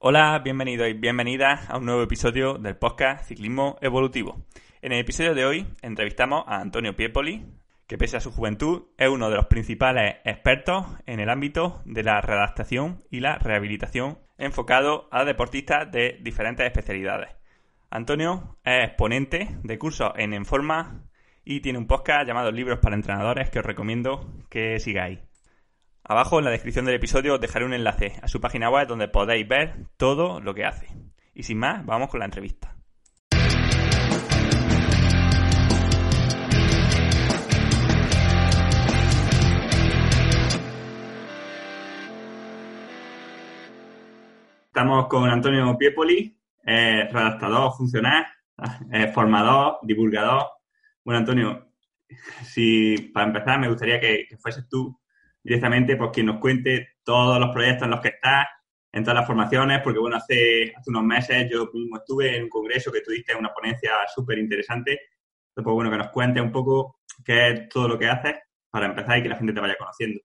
Hola, bienvenidos y bienvenidas a un nuevo episodio del podcast Ciclismo Evolutivo. En el episodio de hoy entrevistamos a Antonio Piepoli, que pese a su juventud es uno de los principales expertos en el ámbito de la readaptación y la rehabilitación enfocado a deportistas de diferentes especialidades. Antonio es exponente de cursos en Enforma y tiene un podcast llamado Libros para Entrenadores que os recomiendo que sigáis. Abajo en la descripción del episodio os dejaré un enlace a su página web donde podéis ver todo lo que hace. Y sin más, vamos con la entrevista. Estamos con Antonio Piepoli, redactador funcional, formador, divulgador. Bueno, Antonio, si para empezar me gustaría que, que fueses tú directamente pues quien nos cuente todos los proyectos en los que estás, en todas las formaciones, porque bueno, hace, hace unos meses yo mismo estuve en un congreso que tuviste una ponencia súper interesante. Entonces, pues bueno, que nos cuente un poco qué es todo lo que haces para empezar y que la gente te vaya conociendo.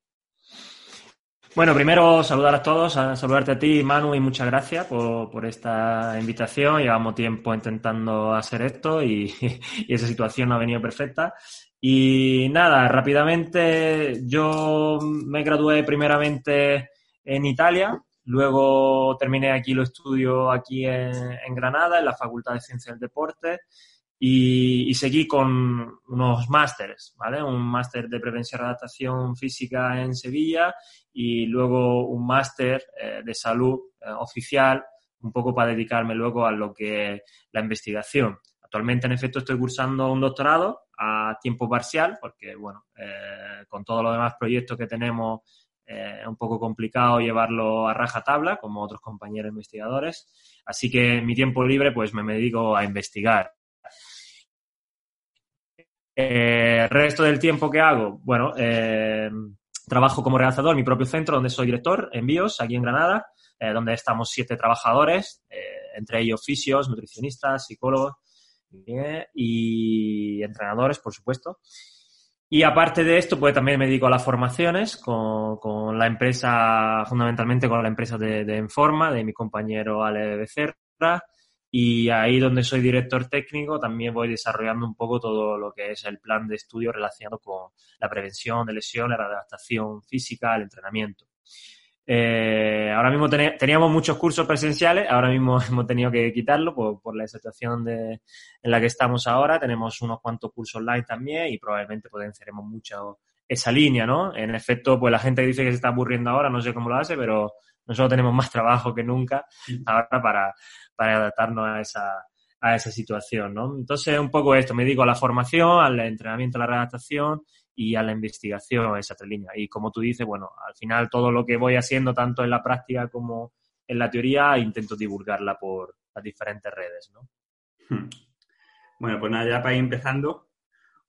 Bueno, primero saludar a todos, a saludarte a ti, Manu, y muchas gracias por, por esta invitación. Llevamos tiempo intentando hacer esto y, y, esa situación no ha venido perfecta. Y nada, rápidamente yo me gradué primeramente en Italia, luego terminé aquí los estudios aquí en, Granada, en la Facultad de Ciencias del Deporte, y, seguí con unos másteres, ¿vale? Un máster de prevención y adaptación física en Sevilla y luego un máster eh, de salud eh, oficial, un poco para dedicarme luego a lo que la investigación. Actualmente, en efecto, estoy cursando un doctorado a tiempo parcial, porque, bueno, eh, con todos los demás proyectos que tenemos, eh, es un poco complicado llevarlo a raja tabla, como otros compañeros investigadores. Así que mi tiempo libre, pues me dedico a investigar. Eh, resto del tiempo que hago, bueno, trabajo como redactador en mi propio centro, donde soy director, en BIOS, aquí en Granada, donde estamos siete trabajadores, entre ellos fisios, nutricionistas, psicólogos, y entrenadores, por supuesto. Y aparte de esto, pues también me dedico a las formaciones con, con la empresa, fundamentalmente con la empresa de, de Enforma, de mi compañero Ale Becerra. Y ahí donde soy director técnico, también voy desarrollando un poco todo lo que es el plan de estudio relacionado con la prevención de lesiones, la adaptación física, el entrenamiento. Eh, ahora mismo ten teníamos muchos cursos presenciales, ahora mismo hemos tenido que quitarlo por, por la situación de, en la que estamos ahora. Tenemos unos cuantos cursos online también y probablemente potenciaremos mucho esa línea, ¿no? En efecto, pues la gente dice que se está aburriendo ahora, no sé cómo lo hace, pero nosotros tenemos más trabajo que nunca ahora para, para adaptarnos a esa, a esa situación, ¿no? Entonces, un poco esto, me dedico a la formación, al entrenamiento, a la redactación y a la investigación, esa tres línea. Y como tú dices, bueno, al final todo lo que voy haciendo, tanto en la práctica como en la teoría, intento divulgarla por las diferentes redes, ¿no? Hmm. Bueno, pues nada, ya para ir empezando,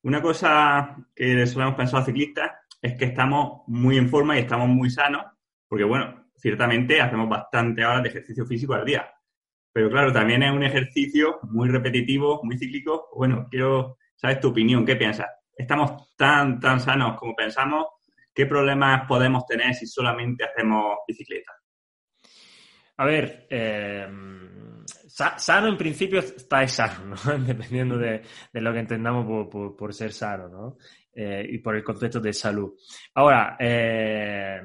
una cosa que solemos pensar los ciclistas es que estamos muy en forma y estamos muy sanos, porque bueno, ciertamente hacemos bastante horas de ejercicio físico al día. Pero claro, también es un ejercicio muy repetitivo, muy cíclico. Bueno, quiero saber tu opinión, ¿qué piensas? Estamos tan, tan sanos como pensamos, ¿qué problemas podemos tener si solamente hacemos bicicleta? A ver, eh, sano en principio está sano, ¿no? dependiendo de, de, lo que entendamos por, por, ser sano, ¿no? Eh, y por el concepto de salud. Ahora, eh,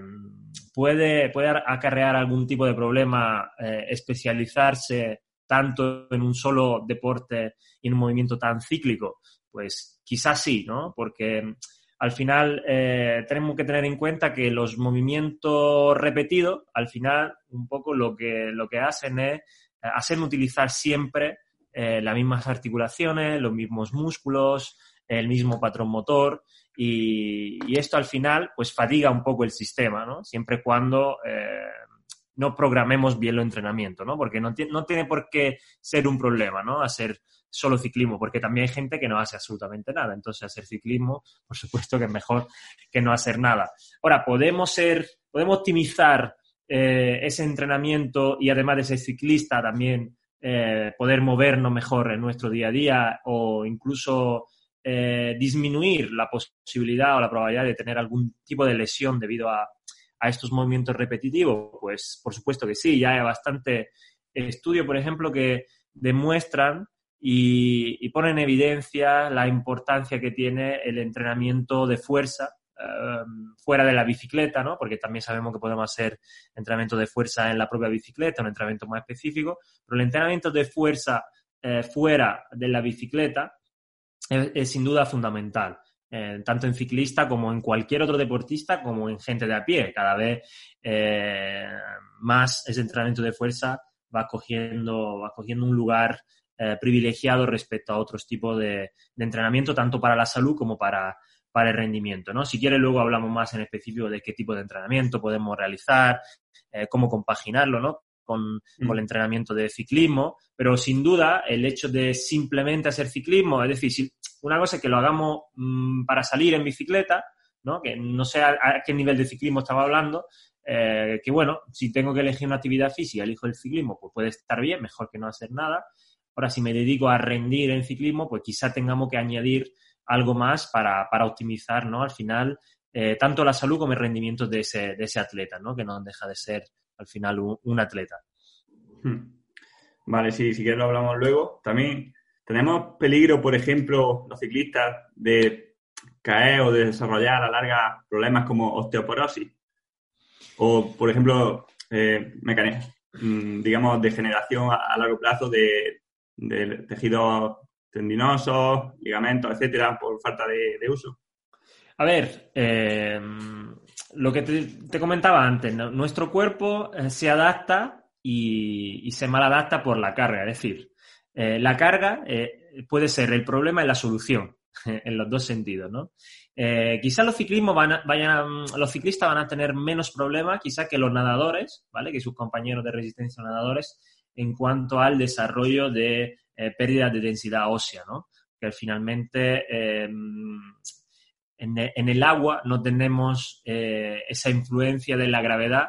puede, puede acarrear algún tipo de problema especializarse tanto en un solo deporte y en un movimiento tan cíclico. Pues quizás sí, ¿no? Porque al final eh, tenemos que tener en cuenta que los movimientos repetidos, al final, un poco lo que, lo que hacen es hacer utilizar siempre eh, las mismas articulaciones, los mismos músculos, el mismo patrón motor y, esto al final pues fatiga un poco el sistema, ¿no? Siempre cuando eh, no programemos bien el entrenamiento, ¿no? Porque no, no tiene por qué ser un problema, ¿no? Hacer solo ciclismo, porque también hay gente que no hace absolutamente nada. Entonces, hacer ciclismo, por supuesto que es mejor que no hacer nada. Ahora, podemos ser, podemos optimizar eh, ese entrenamiento y además de ser ciclista también eh, poder movernos mejor en nuestro día a día o incluso eh, disminuir la posibilidad o la probabilidad de tener algún tipo de lesión debido a, a estos movimientos repetitivos? Pues por supuesto que sí, ya hay bastante estudio, por ejemplo, que demuestran y, ponen en evidencia la importancia que tiene el entrenamiento de fuerza em, fuera de la bicicleta, ¿no? Porque también sabemos que podemos hacer entrenamiento de fuerza en la propia bicicleta, un entrenamiento más específico, pero el entrenamiento de fuerza eh, fuera de la bicicleta es, sin duda fundamental. Eh, tanto en ciclista como en cualquier otro deportista, como en gente de a pie. Cada vez eh, más ese entrenamiento de fuerza va cogiendo, va cogiendo un lugar eh, privilegiado respecto a otros tipos de, entrenamiento, tanto para la salud como para, para el rendimiento. ¿no? Si quiere, luego hablamos más en específico de qué tipo de entrenamiento podemos realizar, cómo compaginarlo, ¿no? Con, mm. con, el entrenamiento de ciclismo, pero sin duda el hecho de simplemente hacer ciclismo, es decir, si, una cosa es que lo hagamos mm, para salir en bicicleta, ¿no? que no sé a, qué nivel de ciclismo estaba hablando, eh, que bueno, si tengo que elegir una actividad física, elijo el ciclismo, pues puede estar bien, mejor que no hacer nada. Ahora, si me dedico a rendir en ciclismo, pues quizá tengamos que añadir algo más para, optimizar, ¿no? Al final, eh, tanto la salud como el rendimiento de ese, de ese atleta, ¿no? Que no deja de ser, al final, un, atleta. Hmm. Vale, sí, si quieres lo hablamos luego. También ¿Tenemos peligro, por ejemplo, los ciclistas, de caer o de desarrollar a la larga problemas como osteoporosis? O, por ejemplo, eh, mm, digamos, degeneración a, largo plazo de, tejidos tendinosos, ligamentos, etcétera, por falta de, uso. A ver, eh, lo que te, comentaba antes, nuestro cuerpo eh, se adapta y, y, se maladapta por la carga, es decir, eh, la carga puede ser el problema y la solución, en los dos sentidos, ¿no? Eh, quizá los, van vayan los ciclistas van a tener menos problemas, quizá que los nadadores, ¿vale? Que sus compañeros de resistencia nadadores, en cuanto al desarrollo de pérdida de densidad ósea, ¿no? Que finalmente em, en, en, el agua no tenemos esa influencia de la gravedad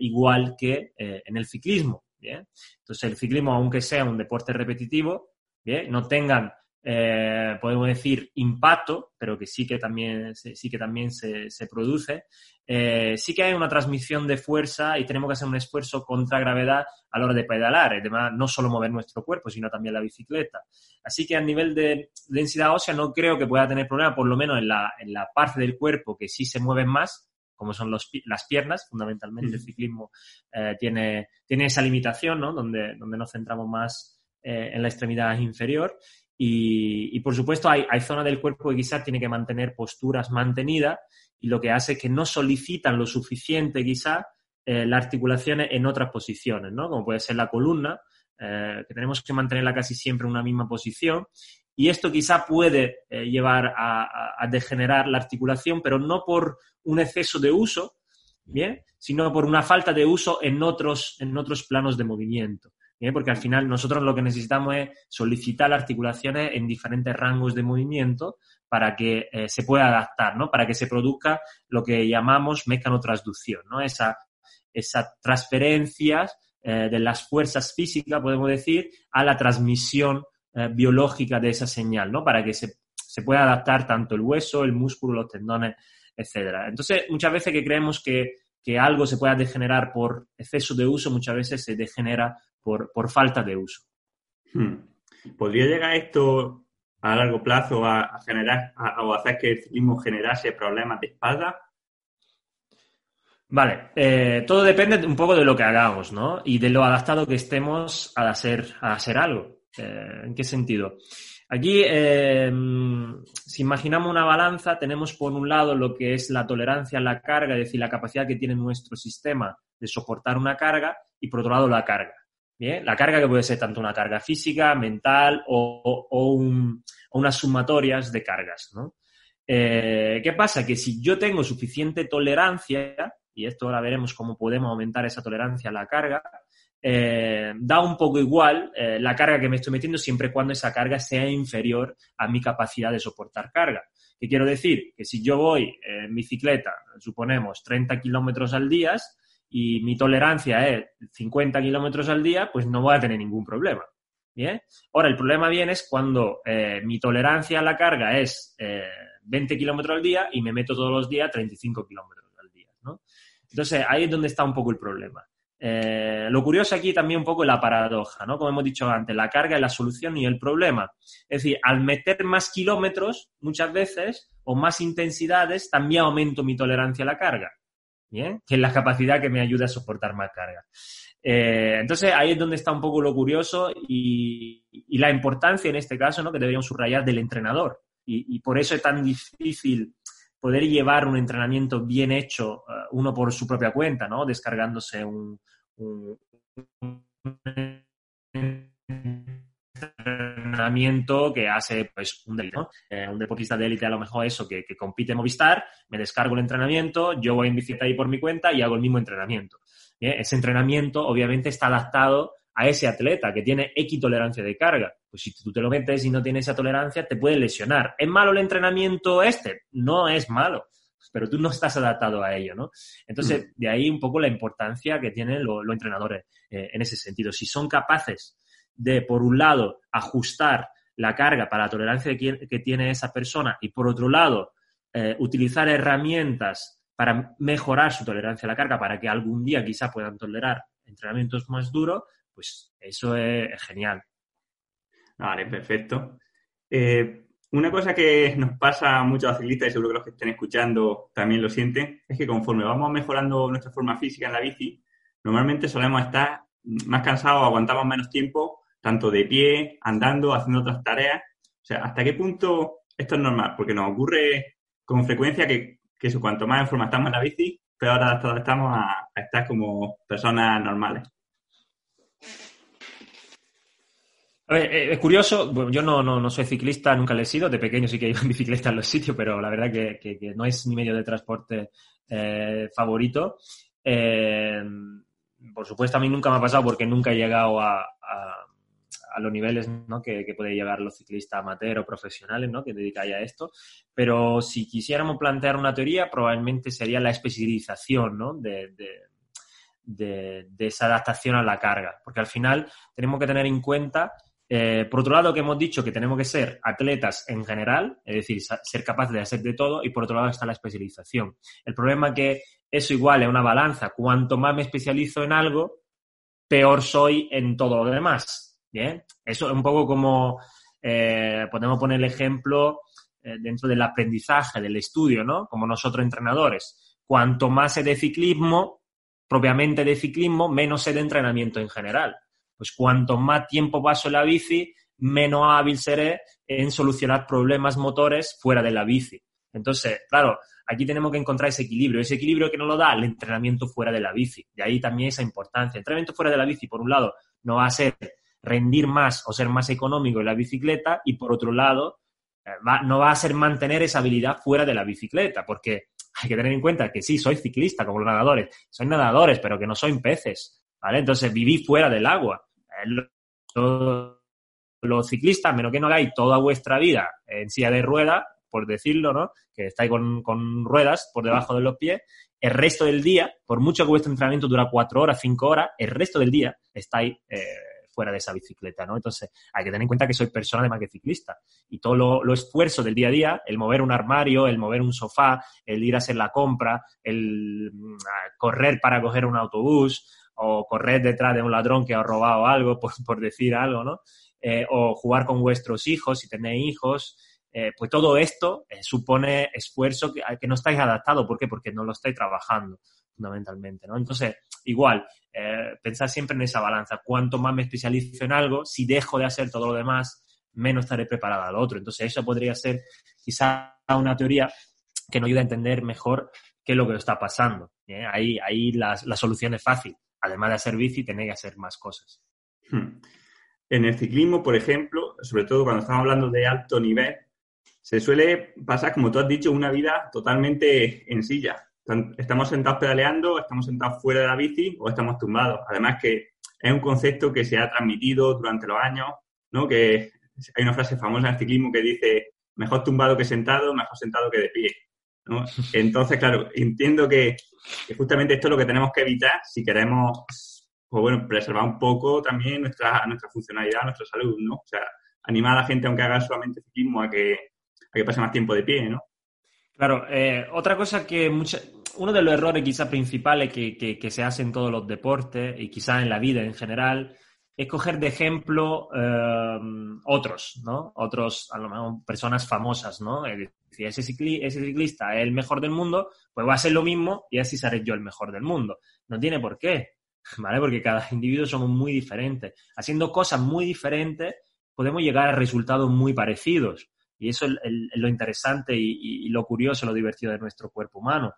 igual que en el ciclismo. Entonces, el ciclismo, aunque sea un deporte repetitivo, ¿bien? No tengan, eh, podemos decir, impacto, pero que sí que también, sí que también se, produce, eh, sí que hay una transmisión de fuerza y tenemos que hacer un esfuerzo contra gravedad a la hora de pedalar, además no solo mover nuestro cuerpo, sino también la bicicleta. Así que a nivel de densidad ósea no creo que pueda tener problema, por lo menos en la, en la parte del cuerpo que sí se mueve más, como son las piernas, fundamentalmente el ciclismo eh, tiene, tiene esa limitación, ¿no? Donde, donde nos centramos más eh, en la extremidad inferior. Y, por supuesto hay, zonas del cuerpo que quizás tiene que mantener posturas mantenidas y lo que hace que no solicitan lo suficiente quizás eh, las articulaciones en otras posiciones, ¿no? Como puede ser la columna, que tenemos que mantenerla casi siempre en una misma posición y esto quizá puede eh, llevar a, degenerar la articulación, pero no por un exceso de uso, ¿bien? sino por una falta de uso en otros, en otros planos de movimiento. Porque al final nosotros lo que necesitamos es solicitar articulaciones en diferentes rangos de movimiento para que eh, se pueda adaptar, ¿no? Para que se produzca lo que llamamos mecanotransducción, ¿no? Esa, esa transferencia eh, de las fuerzas físicas, podemos decir, a la transmisión eh, biológica de esa señal, ¿no? Para que se, pueda adaptar tanto el hueso, el músculo, los tendones, etcétera. Entonces, muchas veces que creemos que, algo se pueda degenerar por exceso de uso, muchas veces se degenera por, falta de uso. Hmm. ¿Podría llegar esto a largo plazo a, generar o hacer que el ciclismo generase problemas de espalda? Vale, eh, todo depende un poco de lo que hagamos, ¿no? Y de lo adaptado que estemos a hacer, a hacer algo. Eh, ¿En qué sentido? Aquí, eh, si imaginamos una balanza, tenemos por un lado lo que es la tolerancia a la carga, es decir, la capacidad que tiene nuestro sistema de soportar una carga, y por otro lado la carga. La carga que puede ser tanto una carga física, mental o, unas sumatorias de cargas. Eh, ¿Qué pasa? Que si yo tengo suficiente tolerancia, y esto ahora veremos cómo podemos aumentar esa tolerancia a la carga, eh, da un poco igual eh, la carga que me estoy metiendo siempre y cuando esa carga sea inferior a mi capacidad de soportar carga. ¿Qué quiero decir? Que si yo voy en bicicleta, suponemos 30 kilómetros al día y mi tolerancia es 50 kilómetros al día, pues no voy a tener ningún problema. ¿Bien? Ahora, el problema viene es cuando eh, mi tolerancia a la carga es 20 kilómetros al día y me meto todos los días 35 kilómetros al día. ¿no? Entonces, ahí es donde está un poco el problema. Eh, lo curioso aquí también un poco la paradoja, ¿no? Como hemos dicho antes, la carga es la solución y el problema. Es decir, al meter más kilómetros, muchas veces, o más intensidades, también aumento mi tolerancia a la carga, Que es la capacidad que me ayuda a soportar más carga. Eh, entonces, ahí es donde está un poco lo curioso y, la importancia en este caso, ¿no? Que deberíamos subrayar del entrenador. Y, por eso es tan difícil poder llevar un entrenamiento bien hecho, eh, uno por su propia cuenta, ¿no? Descargándose un, entrenamiento que hace pues un, eh, un deportista de élite a lo mejor eso que, compite en Movistar, me descargo el entrenamiento, yo voy en bicicleta ahí por mi cuenta y hago el mismo entrenamiento. Ese entrenamiento obviamente está adaptado a ese atleta que tiene X tolerancia de carga. Pues si tú te lo metes y no tienes esa tolerancia, te puede lesionar. ¿Es malo el entrenamiento este? No es malo pero tú no estás adaptado a ello, ¿no? Entonces, mm. de ahí un poco la importancia que tienen los entrenadores eh, en ese sentido. Si son capaces de, por un lado, ajustar la carga para la tolerancia que, tiene esa persona y, por otro lado, eh, utilizar herramientas para mejorar su tolerancia a la carga, para que algún día quizá puedan tolerar entrenamientos más duros, pues eso es, genial. Vale, perfecto. Eh, una cosa que nos pasa a muchos ciclistas, y seguro que los que estén escuchando también lo sienten, es que conforme vamos mejorando nuestra forma física en la bici, normalmente solemos estar más cansados, aguantamos menos tiempo, tanto de pie, andando, haciendo otras tareas. O sea, ¿hasta qué punto esto es normal? Porque nos ocurre con frecuencia que, eso, cuanto más en forma estamos en la bici, peor adaptados estamos a estar como personas normales. A ver, eh, es curioso, yo no, no, no, soy ciclista, nunca lo he sido, de pequeño sí que iba en bicicleta en los sitios, pero la verdad que, que, no es mi medio de transporte eh, favorito. Eh, por supuesto, a mí nunca me ha pasado porque nunca he llegado a, a los niveles ¿no? que, puede llegar los ciclistas amateur o profesionales ¿no? que dedican a esto. Pero si quisiéramos plantear una teoría, probablemente sería la especialización ¿no? de, de de, de, esa adaptación a la carga. Porque al final tenemos que tener en cuenta eh, por otro lado, que hemos dicho que tenemos que ser atletas en general, es decir, ser capaces de hacer de todo, y por otro lado está la especialización. El problema es que eso igual es una balanza. Cuanto más me especializo en algo, peor soy en todo lo demás. Bien, eso es un poco como eh, podemos poner el ejemplo eh, dentro del aprendizaje, del estudio, ¿no? Como nosotros entrenadores. Cuanto más sé de ciclismo, propiamente de ciclismo, menos sé de entrenamiento en general pues cuanto más tiempo paso en la bici, menos hábil seré en solucionar problemas motores fuera de la bici. Entonces, claro, aquí tenemos que encontrar ese equilibrio, ese equilibrio que nos lo da el entrenamiento fuera de la bici. De ahí también esa importancia. El entrenamiento fuera de la bici, por un lado, no va a ser rendir más o ser más económico en la bicicleta y por otro lado, eh, no va a ser mantener esa habilidad fuera de la bicicleta, porque hay que tener en cuenta que sí, soy ciclista como los nadadores, soy nadadores, pero que no soy peces. ¿vale? Entonces, viví fuera del agua. Los, ciclistas, menos que no hagáis toda vuestra vida en silla de rueda, por decirlo, ¿no? Que estáis con, ruedas por debajo de los pies, el resto del día, por mucho que vuestro entrenamiento dura cuatro horas, cinco horas, el resto del día estáis eh, fuera de esa bicicleta, ¿no? Entonces, hay que tener en cuenta que soy persona de más que ciclista. Y todo lo, esfuerzo del día a día, el mover un armario, el mover un sofá, el ir a hacer la compra, el mm, correr para coger un autobús, o correr detrás de un ladrón que ha robado algo, por, decir algo, ¿no? Eh, o jugar con vuestros hijos, si tenéis hijos, eh, pues todo esto eh, supone esfuerzo que, que, no estáis adaptados. ¿Por qué? Porque no lo estáis trabajando fundamentalmente, ¿no? Entonces, igual, pensad siempre en esa balanza. Cuanto más me especializo en algo, si dejo de hacer todo lo demás, menos estaré preparado al otro. Entonces, eso podría ser quizá una teoría que nos ayude a entender mejor qué es lo que está pasando. Ahí, ahí la, la solución es fácil además de hacer bici, tenéis que hacer más cosas. Hmm. En el ciclismo, por ejemplo, sobre todo cuando estamos hablando de alto nivel, se suele pasar, como tú has dicho, una vida totalmente en silla. Estamos sentados pedaleando, estamos sentados fuera de la bici o estamos tumbados. Además que es un concepto que se ha transmitido durante los años, ¿no? Que hay una frase famosa en el ciclismo que dice mejor tumbado que sentado, mejor sentado que de pie. Entonces, claro, entiendo que, justamente esto es lo que tenemos que evitar si queremos, pues bueno, preservar un poco también nuestra, nuestra funcionalidad, nuestra salud, ¿no? O sea, animar a la gente, aunque haga solamente ciclismo, a que, a que pase más tiempo de pie, ¿no? Claro, eh, otra cosa que mucha, uno de los errores quizás principales que, que, se hacen en todos los deportes y quizás en la vida en general es coger de ejemplo eh, otros, ¿no? Otros, a lo mejor, personas famosas, ¿no? Es decir, ese, ese ciclista es el mejor del mundo, pues va a ser lo mismo y así seré yo el mejor del mundo. No tiene por qué, ¿vale? Porque cada individuo somos muy diferentes. Haciendo cosas muy diferentes podemos llegar a resultados muy parecidos. Y eso es lo interesante y, lo curioso, lo divertido de nuestro cuerpo humano.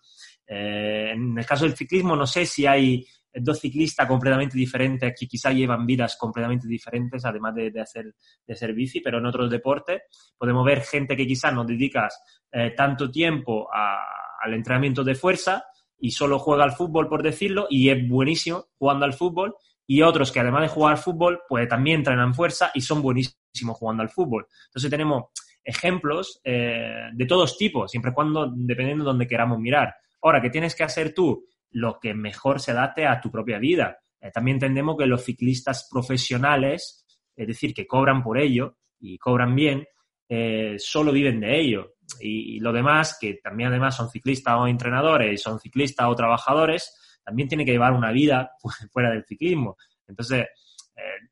Eh, en el caso del ciclismo, no sé si hay dos ciclistas completamente diferentes que quizá llevan vidas completamente diferentes, además de, hacer, de bici, pero en otros deportes podemos ver gente que quizás no dedicas eh, tanto tiempo al entrenamiento de fuerza y solo juega al fútbol, por decirlo, y es buenísimo jugando al fútbol, y otros que además de jugar al fútbol, pues también entrenan fuerza y son buenísimos jugando al fútbol. Entonces tenemos ejemplos eh, de todos tipos, siempre y cuando, dependiendo de donde queramos mirar. Ahora, ¿qué tienes que hacer tú? Lo que mejor se adapte a tu propia vida. Eh, también entendemos que los ciclistas profesionales, es decir, que cobran por ello y cobran bien, eh, solo viven de ello. Y, lo demás, que también además son ciclistas o entrenadores son ciclistas o trabajadores, también tienen que llevar una vida fuera del ciclismo. Entonces,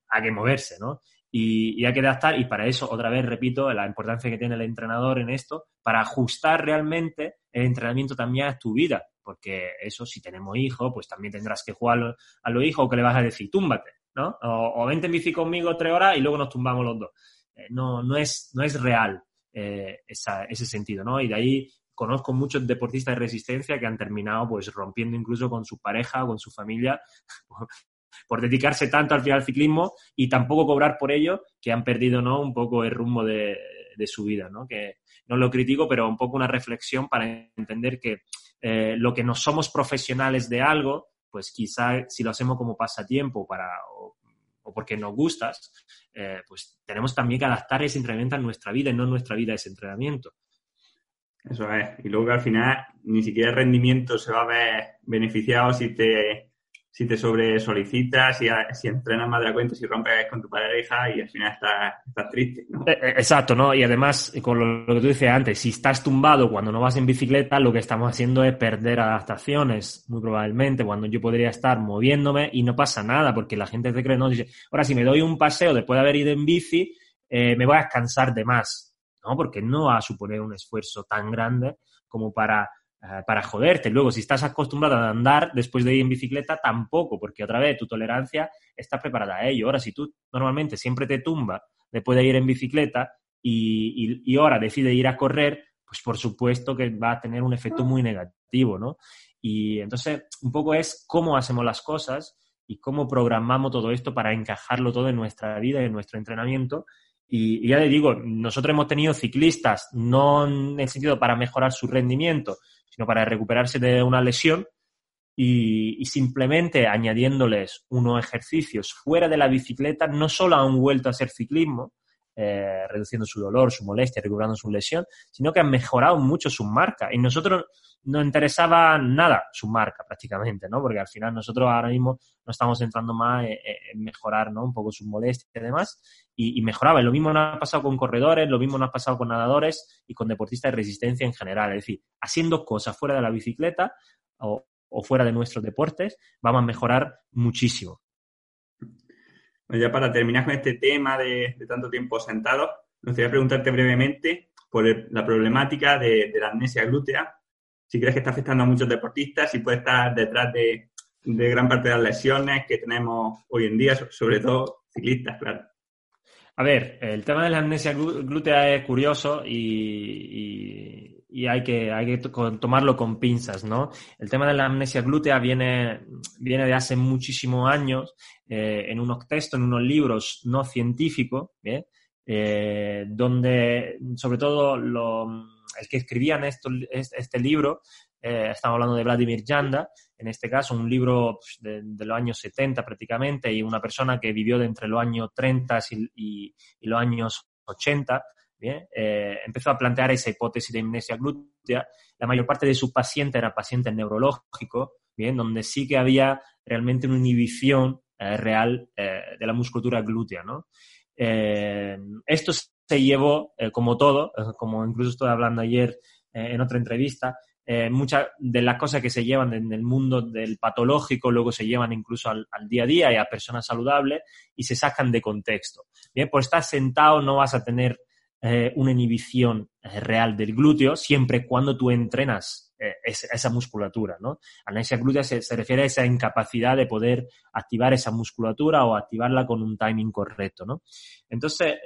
hay que moverse, ¿no? Y, hay que adaptar y para eso, otra vez, repito, la importancia que tiene el entrenador en esto, para ajustar realmente el entrenamiento también a tu vida, porque eso, si tenemos hijos, pues también tendrás que jugar a los hijos o que le vas a decir, túmbate, ¿no? O, vente en bici conmigo tres horas y luego nos tumbamos los dos. Eh, no, no, es, no es real eh, ese sentido, ¿no? Y de ahí conozco muchos deportistas de resistencia que han terminado pues rompiendo incluso con su pareja o con su familia por dedicarse tanto al final al ciclismo y tampoco cobrar por ello, que han perdido ¿no? un poco el rumbo de, su vida, ¿no? Que no lo critico, pero un poco una reflexión para entender que eh, lo que no somos profesionales de algo, pues quizá si lo hacemos como pasatiempo para, o, porque nos gustas, eh, pues tenemos también que adaptar ese entrenamiento a nuestra vida y no nuestra vida a ese entrenamiento. Eso es. Y luego que al final ni siquiera el rendimiento se va a ver beneficiado si te si te sobre solicitas, si, si entrenas más de la cuenta, si rompes con tu pareja y al final estás, triste. ¿no? Eh, eh, exacto, ¿no? Y además, con lo, que tú dices antes, si estás tumbado cuando no vas en bicicleta, lo que estamos haciendo es perder adaptaciones, muy probablemente, cuando yo podría estar moviéndome y no pasa nada, porque la gente te cree, no, dice, ahora si me doy un paseo después de haber ido en bici, eh, me voy a cansar de más, ¿no? Porque no va a suponer un esfuerzo tan grande como para para joderte. Luego, si estás acostumbrado a andar después de ir en bicicleta, tampoco, porque otra vez tu tolerancia está preparada a ello. Ahora, si tú normalmente siempre te tumba después de ir en bicicleta y, ahora decide ir a correr, pues por supuesto que va a tener un efecto muy negativo, ¿no? Y entonces, un poco es cómo hacemos las cosas y cómo programamos todo esto para encajarlo todo en nuestra vida y en nuestro entrenamiento. Y, y ya le digo, nosotros hemos tenido ciclistas, no en el sentido para mejorar su rendimiento, sino para recuperarse de una lesión y, simplemente añadiéndoles unos ejercicios fuera de la bicicleta, no solo han vuelto a hacer ciclismo, eh, reduciendo su dolor, su molestia, recuperando su lesión, sino que han mejorado mucho su marca. Y nosotros no interesaba nada su marca prácticamente, ¿no? Porque al final nosotros ahora mismo no estamos entrando más en, mejorar, ¿no? Un poco su molestia y demás. Y, mejoraba. lo mismo nos ha pasado con corredores, lo mismo nos ha pasado con nadadores y con deportistas de resistencia en general. Es decir, haciendo cosas fuera de la bicicleta o, fuera de nuestros deportes, vamos a mejorar muchísimo. Ya para terminar con este tema de, tanto tiempo sentado, me gustaría preguntarte brevemente por la problemática de, de la amnesia glútea si crees que está afectando a muchos deportistas, y puede estar detrás de, gran parte de las lesiones que tenemos hoy en día, sobre todo ciclistas, claro. A ver, el tema de la amnesia glútea es curioso y, hay, que, hay que tomarlo con pinzas, ¿no? El tema de la amnesia glútea viene, viene de hace muchísimos años eh, en unos textos, en unos libros no científicos, eh, donde sobre todo lo, el que escribían esto, este libro, eh, estamos hablando de Vladimir Janda, en este caso un libro pues, de, los años 70 prácticamente, y una persona que vivió de entre los años 30 y, los años 80, eh, empezó a plantear esa hipótesis de amnesia glútea. La mayor parte de sus pacientes eran pacientes neurológicos, ¿bien? donde sí que había realmente una inhibición eh, real de la musculatura glútea. esto se llevó, eh, como todo, eh, como incluso estoy hablando ayer eh, en otra entrevista, eh, muchas de las cosas que se llevan en el mundo del patológico luego se llevan incluso al, día a día y a personas saludables y se sacan de contexto. Bien, por estar sentado no vas a tener eh, una inhibición eh, real del glúteo siempre cuando tú entrenas esa musculatura, ¿no? Glútea se, refiere a esa incapacidad de poder activar esa musculatura o activarla con un timing correcto, ¿no? Entonces,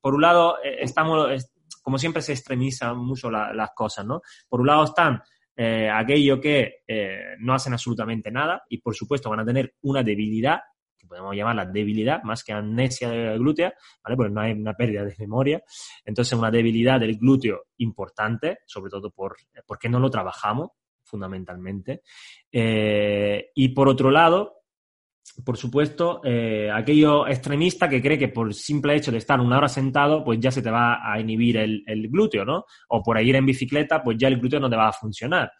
por un lado, estamos, como siempre se extremizan mucho las cosas, ¿no? Por un lado están eh, aquellos que eh, no hacen absolutamente nada y por supuesto van a tener una debilidad, que podemos llamarla debilidad, más que amnesia de glútea, ¿vale? Porque no hay una pérdida de memoria. Entonces una debilidad del glúteo importante, sobre todo por, porque no lo trabajamos fundamentalmente. Eh, y por otro lado, por supuesto, eh, aquello extremista que cree que por simple hecho de estar una hora sentado, pues ya se te va a inhibir el, glúteo, ¿no? O por ir en bicicleta, pues ya el glúteo no te va a funcionar.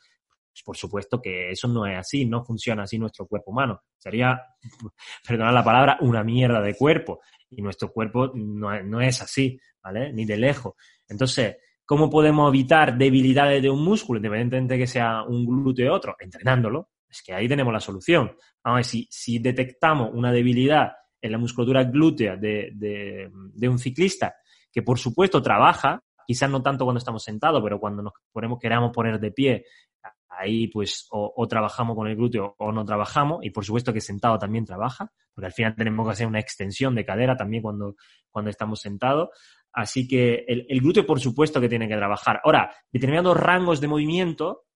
Pues por supuesto que eso no es así, no funciona así nuestro cuerpo humano. Sería, perdonad la palabra, una mierda de cuerpo. Y nuestro cuerpo no, no es así, ¿vale? Ni de lejos. Entonces, ¿cómo podemos evitar debilidades de un músculo, independientemente de que sea un glúteo u otro? Entrenándolo, es que ahí tenemos la solución. Vamos a ver, si, si detectamos una debilidad en la musculatura glútea de, un ciclista, que por supuesto trabaja, quizás no tanto cuando estamos sentados, pero cuando nos ponemos, queramos poner de pie, ahí pues o, trabajamos con el glúteo o no trabajamos, y por supuesto que sentado también trabaja, porque al final tenemos que hacer una extensión de cadera también cuando, cuando estamos sentados. Así que el, el glúteo, por supuesto que tiene que trabajar. Ahora, determinados rangos de movimiento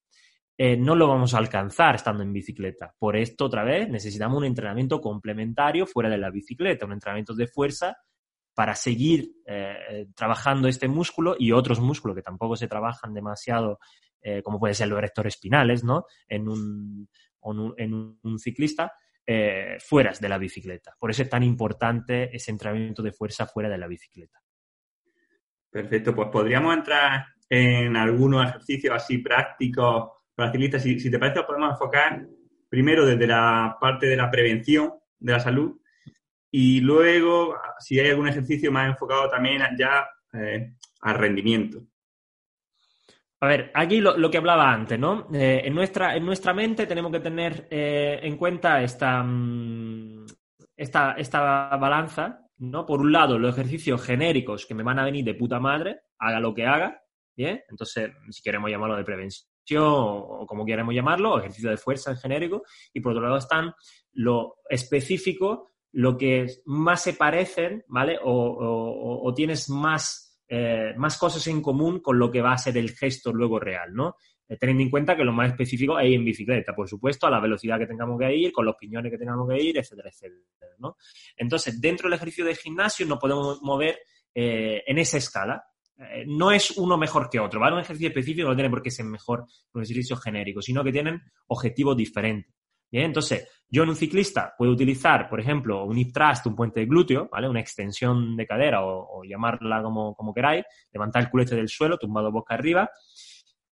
eh, no lo vamos a alcanzar estando en bicicleta. Por esto, otra vez, necesitamos un entrenamiento complementario fuera de la bicicleta, un entrenamiento de fuerza para seguir eh, trabajando este músculo y otros músculos que tampoco se trabajan demasiado, eh, como pueden ser los erectores espinales, ¿no? En un, en un ciclista, fuera de la bicicleta. Por eso es tan importante ese entrenamiento de fuerza fuera de la bicicleta. Perfecto, pues podríamos entrar en algunos ejercicios así prácticos si, te parece, podemos enfocar primero desde la parte de la prevención de la salud y luego, si hay algún ejercicio más enfocado también ya eh, al rendimiento. A ver, aquí lo, que hablaba antes, ¿no? Eh, en, nuestra, en nuestra mente tenemos que tener eh, en cuenta esta, mm, esta, esta balanza, ¿no? Por un lado, los ejercicios genéricos que me van a venir de puta madre, haga lo que haga, ¿bien? Entonces, si queremos llamarlo de prevención o, como queramos llamarlo, ejercicio de fuerza en genérico, y por otro lado están lo específico, lo que más se parecen, ¿vale? O, tienes más, eh, más cosas en común con lo que va a ser el gesto luego real, ¿no? Eh, teniendo en cuenta que lo más específico es en bicicleta, por supuesto, a la velocidad que tengamos que ir, con los piñones que tengamos que ir, etcétera, etcétera, ¿no? Entonces, dentro del ejercicio de gimnasio nos podemos mover eh, en esa escala, no es uno mejor que otro, ¿vale? Un ejercicio específico no tiene por qué ser mejor que un ejercicio genérico, sino que tienen objetivos diferentes. Bien, entonces, yo en un ciclista puedo utilizar, por ejemplo, un hip thrust, un puente de glúteo, ¿vale? Una extensión de cadera o, llamarla como, como, queráis, levantar el culete del suelo, tumbado boca arriba,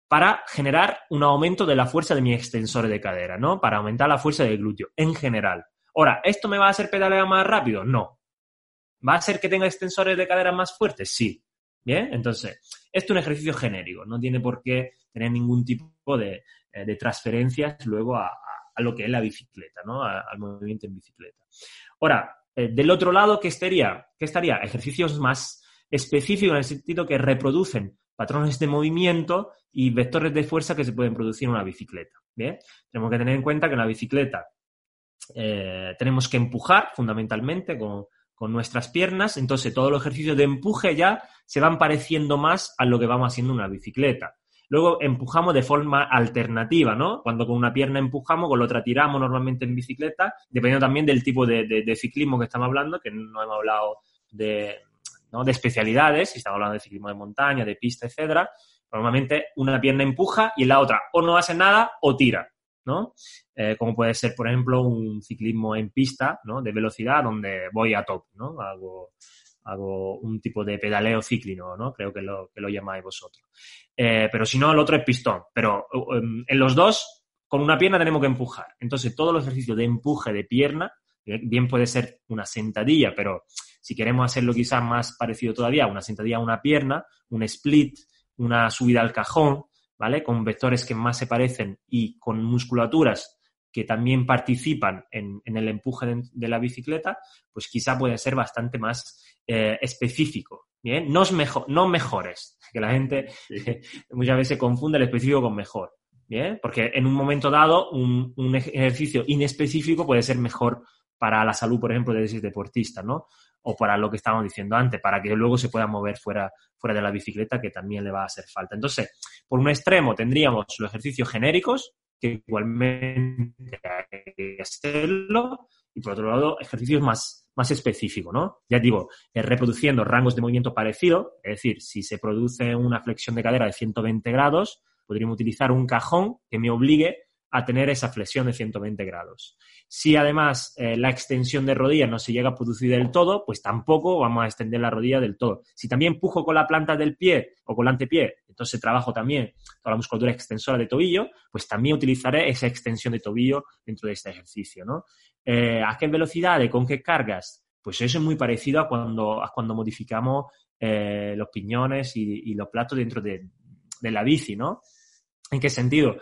para generar un aumento de la fuerza de mi extensor de cadera, ¿no? Para aumentar la fuerza del glúteo, en general. Ahora, ¿esto me va a hacer pedalear más rápido? No. ¿Va a hacer que tenga extensores de cadera más fuertes? Sí. Bien, entonces, esto es un ejercicio genérico, no tiene por qué tener ningún tipo de, eh, transferencias luego a, lo que es la bicicleta, ¿no? al movimiento en bicicleta. Ahora, eh, del otro lado, ¿qué estaría? ¿qué estaría? Ejercicios más específicos en el sentido que reproducen patrones de movimiento y vectores de fuerza que se pueden producir en una bicicleta. Bien, tenemos que tener en cuenta que en la bicicleta eh, tenemos que empujar fundamentalmente con, con nuestras piernas, entonces todos los ejercicios de empuje ya se van pareciendo más a lo que vamos haciendo en una bicicleta. Luego empujamos de forma alternativa, ¿no? Cuando con una pierna empujamos, con la otra tiramos normalmente en bicicleta, dependiendo también del tipo de, ciclismo que estamos hablando, que no hemos hablado de, de especialidades, si estamos hablando de ciclismo de montaña, de pista, etcétera. Normalmente una pierna empuja y la otra o no hace nada o tira. ¿no? Eh, como puede ser, por ejemplo, un ciclismo en pista, ¿no? De velocidad donde voy a top, ¿no? Hago, hago un tipo de pedaleo cíclico, ¿no? Creo que lo, que lo llamáis vosotros. Eh, pero si no, el otro es pistón. Pero um, en los dos, con una pierna tenemos que empujar. Entonces, todos los ejercicios de empuje de pierna, bien puede ser una sentadilla, pero si queremos hacerlo quizás más parecido todavía, una sentadilla a una pierna, un split, una subida al cajón, ¿vale? Con vectores que más se parecen y con musculaturas que también participan en, el empuje de, la bicicleta, pues quizá puede ser bastante más eh, específico. Bien, no, es mejor, no mejores, que la gente muchas veces confunde el específico con mejor. Bien, porque en un momento dado un, un ejercicio inespecífico puede ser mejor para la salud, por ejemplo, de ese deportista, ¿no? O para lo que estábamos diciendo antes, para que luego se pueda mover fuera, fuera de la bicicleta, que también le va a hacer falta. Entonces, por un extremo tendríamos los ejercicios genéricos, que igualmente hay que hacerlo, y por otro lado, ejercicios más, más específicos, ¿no? Ya digo, eh, reproduciendo rangos de movimiento parecido, es decir, si se produce una flexión de cadera de 120 grados, podríamos utilizar un cajón que me obligue a tener esa flexión de 120 grados. Si además eh, la extensión de rodilla no se llega a producir del todo, pues tampoco vamos a extender la rodilla del todo. Si también empujo con la planta del pie o con el antepié, entonces trabajo también toda la musculatura extensora de tobillo, pues también utilizaré esa extensión de tobillo dentro de este ejercicio. Eh, ¿A qué velocidad y con qué cargas? Pues eso es muy parecido a cuando, cuando modificamos eh, los piñones y, los platos dentro de, de la bici, ¿no? ¿En qué sentido?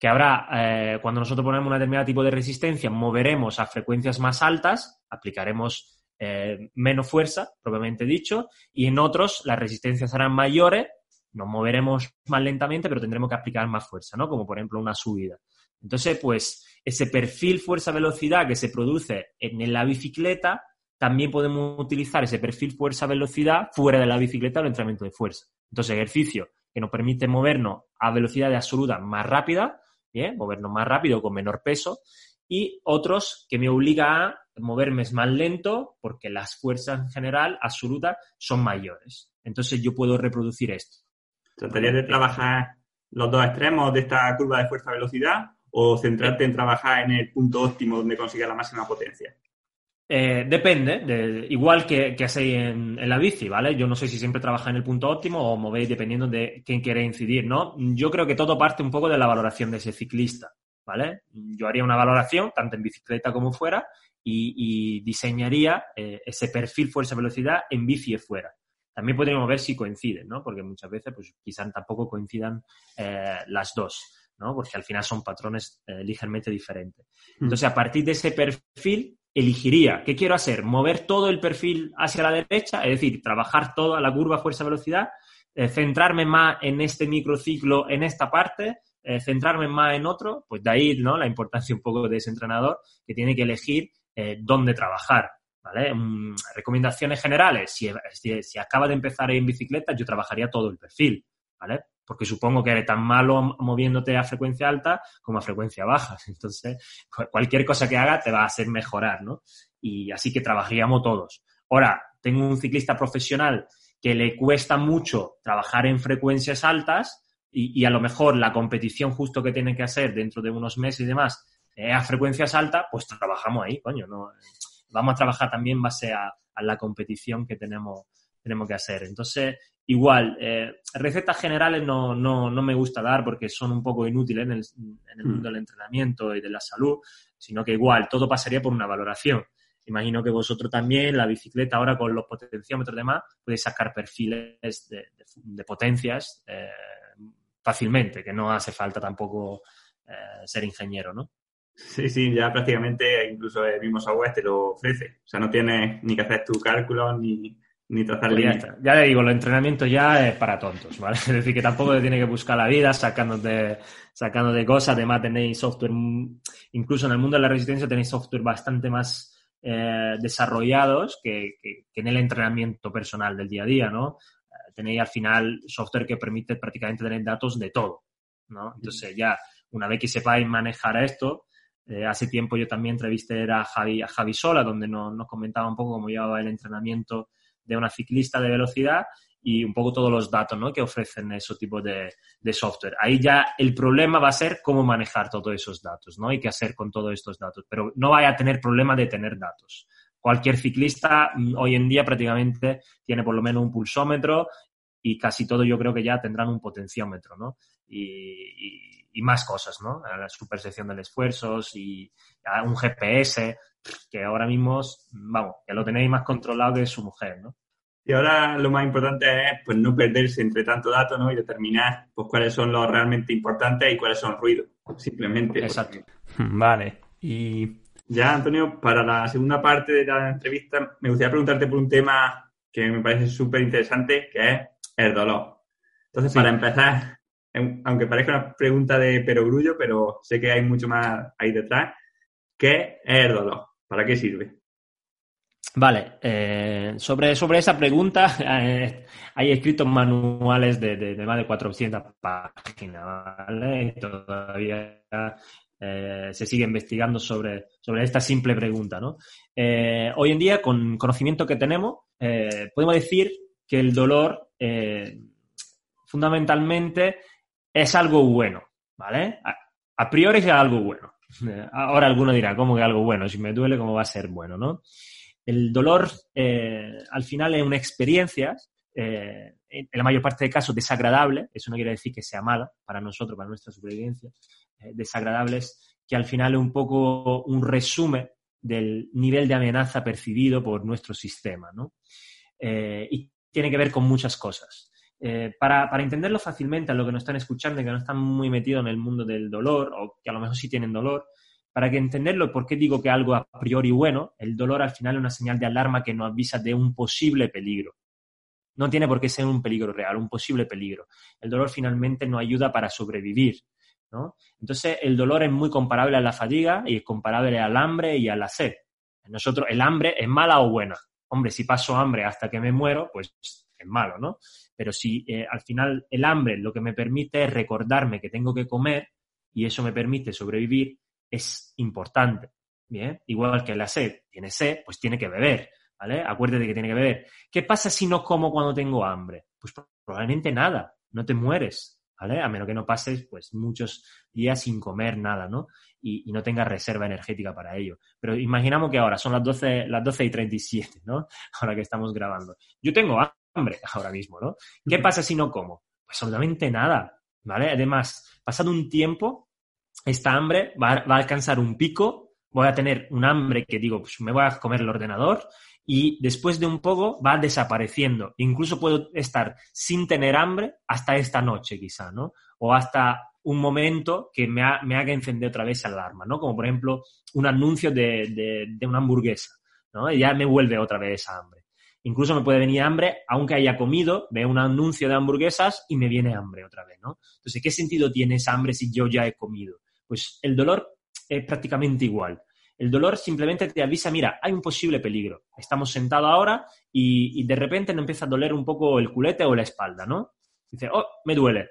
Que habrá, eh, cuando nosotros ponemos un determinado tipo de resistencia, moveremos a frecuencias más altas, aplicaremos eh, menos fuerza, propiamente dicho, y en otros las resistencias serán mayores, nos moveremos más lentamente, pero tendremos que aplicar más fuerza, ¿no? Como por ejemplo una subida. Entonces, pues ese perfil fuerza-velocidad que se produce en la bicicleta, también podemos utilizar ese perfil fuerza-velocidad fuera de la bicicleta o el entrenamiento de fuerza. Entonces, ejercicio que nos permite movernos a velocidad absoluta más rápida, ¿bien? movernos más rápido con menor peso, y otros que me obliga a moverme más lento porque las fuerzas en general absolutas son mayores. Entonces yo puedo reproducir esto. ¿Tratarías de trabajar los dos extremos de esta curva de fuerza-velocidad o centrarte en trabajar en el punto óptimo donde consiga la máxima potencia? Eh, depende, igual que, que hacéis en, la bici, ¿vale? Yo no sé si siempre trabajáis en el punto óptimo o movéis dependiendo de quién quiere incidir, ¿no? Yo creo que todo parte un poco de la valoración de ese ciclista, ¿vale? Yo haría una valoración, tanto en bicicleta como fuera, y, diseñaría eh, ese perfil fuerza-velocidad en bici y fuera. También podríamos ver si coinciden, ¿no? Porque muchas veces, pues quizás tampoco coincidan eh, las dos, ¿no? Porque al final son patrones ligeramente diferentes. Mm. Entonces, a partir de ese perfil, elegiría, ¿qué quiero hacer? Mover todo el perfil hacia la derecha, es decir, trabajar toda la curva fuerza-velocidad, eh, centrarme más en este microciclo, en esta parte, eh, centrarme más en otro, pues de ahí ¿no? la importancia un poco de ese entrenador que tiene que elegir eh, dónde trabajar. ¿vale? Mm, recomendaciones generales, si, si, si acaba de empezar en bicicleta, yo trabajaría todo el perfil. ¿vale? Porque supongo que eres tan malo moviéndote a frecuencia alta como a frecuencia baja. Entonces, cualquier cosa que haga te va a hacer mejorar, ¿no? Y así que trabajaríamos todos. Ahora, tengo un ciclista profesional que le cuesta mucho trabajar en frecuencias altas y, a lo mejor la competición justo que tiene que hacer dentro de unos meses y demás es a frecuencias altas, pues trabajamos ahí, coño, ¿no? Vamos a trabajar también base a, a la competición que tenemos, tenemos que hacer. Entonces, igual, eh, recetas generales no, no, no, me gusta dar porque son un poco inútiles en el, en el mundo del entrenamiento y de la salud, sino que igual todo pasaría por una valoración. Imagino que vosotros también, la bicicleta ahora con los potenciómetros y demás, podéis sacar perfiles de, de, potencias eh, fácilmente, que no hace falta tampoco eh, ser ingeniero, ¿no? Sí, sí, ya prácticamente incluso el mismo software te lo ofrece. O sea, no tienes ni que hacer tu cálculo ni, ni trazar pues ya, ya, le digo, el entrenamiento ya es para tontos, ¿vale? Es decir, que tampoco te tiene que buscar la vida sacando de cosas. Además, tenéis software, incluso en el mundo de la resistencia, tenéis software bastante más eh, desarrollados que, en el entrenamiento personal del día a día, ¿no? Eh, tenéis al final software que permite prácticamente tener datos de todo, ¿no? Entonces, ya una vez que sepáis manejar esto, eh, hace tiempo yo también entrevisté a Javi, a Javi Sola, donde nos, nos comentaba un poco cómo llevaba el entrenamiento de una ciclista de velocidad y un poco todos los datos ¿no? que ofrecen ese tipo de, software. Ahí ya el problema va a ser cómo manejar todos esos datos ¿no? y qué hacer con todos estos datos. Pero no vaya a tener problema de tener datos. Cualquier ciclista mm, hoy en día prácticamente tiene por lo menos un pulsómetro y casi todo yo creo que ya tendrán un potenciómetro, ¿no? Y, más cosas, ¿no? La supersección de esfuerzos y un GPS, que ahora mismo, vamos, que lo tenéis más controlado que su mujer, ¿no? Y ahora lo más importante es pues no perderse entre tanto datos ¿no? y determinar pues cuáles son los realmente importantes y cuáles son ruidos, simplemente. Exacto. Vale. Y ya, Antonio, para la segunda parte de la entrevista me gustaría preguntarte por un tema que me parece súper interesante, que es el dolor. Entonces, para empezar, aunque parezca una pregunta de perogrullo, pero sé que hay mucho más ahí detrás, ¿qué es el dolor? ¿Para qué sirve? Vale, eh, sobre, sobre esa pregunta eh, hay escritos manuales de, más de 400 páginas, ¿vale? Todavía eh, se sigue investigando sobre, sobre esta simple pregunta, ¿no? hoy en día, con conocimiento que tenemos, podemos decir que el dolor fundamentalmente es algo bueno, ¿vale? A, a priori es algo bueno. Ahora alguno dirá, ¿cómo que algo bueno? Si me duele, ¿cómo va a ser bueno, no? El dolor eh, al final es una experiencia, eh, en la mayor parte de casos desagradable, eso no quiere decir que sea mala para nosotros, para nuestra supervivencia, eh, desagradables, que al final es un poco un resumen del nivel de amenaza percibido por nuestro sistema, ¿no? y tiene que ver con muchas cosas. para, entenderlo fácilmente a lo que nos están escuchando que no están muy metidos en el mundo del dolor o que a lo mejor sí tienen dolor, para que entenderlo, ¿por qué digo que algo a priori bueno? El dolor al final es una señal de alarma que nos avisa de un posible peligro. No tiene por qué ser un peligro real, un posible peligro. El dolor finalmente nos ayuda para sobrevivir. ¿no? Entonces, el dolor es muy comparable a la fatiga y es comparable al hambre y a la sed. Nosotros, el hambre es mala o buena. Hombre, si paso hambre hasta que me muero, pues es malo, ¿no? Pero si eh, al final el hambre lo que me permite es recordarme que tengo que comer y eso me permite sobrevivir, es importante. Bien, igual que la sed, tiene sed, pues tiene que beber, ¿vale? Acuérdate que tiene que beber. ¿Qué pasa si no como cuando tengo hambre? Pues probablemente nada, no te mueres, ¿vale? A menos que no pases, pues, muchos días sin comer nada, ¿no? Y, no tengas reserva energética para ello. Pero imaginamos que ahora son las 12, las 12 y 37, ¿no? Ahora que estamos grabando. Yo tengo hambre ahora mismo, ¿no? ¿Qué pasa si no como? Pues absolutamente nada, ¿vale? Además, pasado un tiempo, esta hambre va, a alcanzar un pico, voy a tener un hambre que digo, pues me voy a comer el ordenador y después de un poco va desapareciendo. Incluso puedo estar sin tener hambre hasta esta noche quizá, ¿no? O hasta un momento que me, haga encender otra vez la alarma, ¿no? Como por ejemplo un anuncio de, de, una hamburguesa, ¿no? Y ya me vuelve otra vez esa hambre. Incluso me puede venir hambre, aunque haya comido, veo un anuncio de hamburguesas y me viene hambre otra vez, ¿no? Entonces, ¿qué sentido tiene esa hambre si yo ya he comido? Pues el dolor es prácticamente igual. El dolor simplemente te avisa, mira, hay un posible peligro. Estamos sentados ahora y, de repente nos empieza a doler un poco el culete o la espalda, ¿no? Dice, oh, me duele.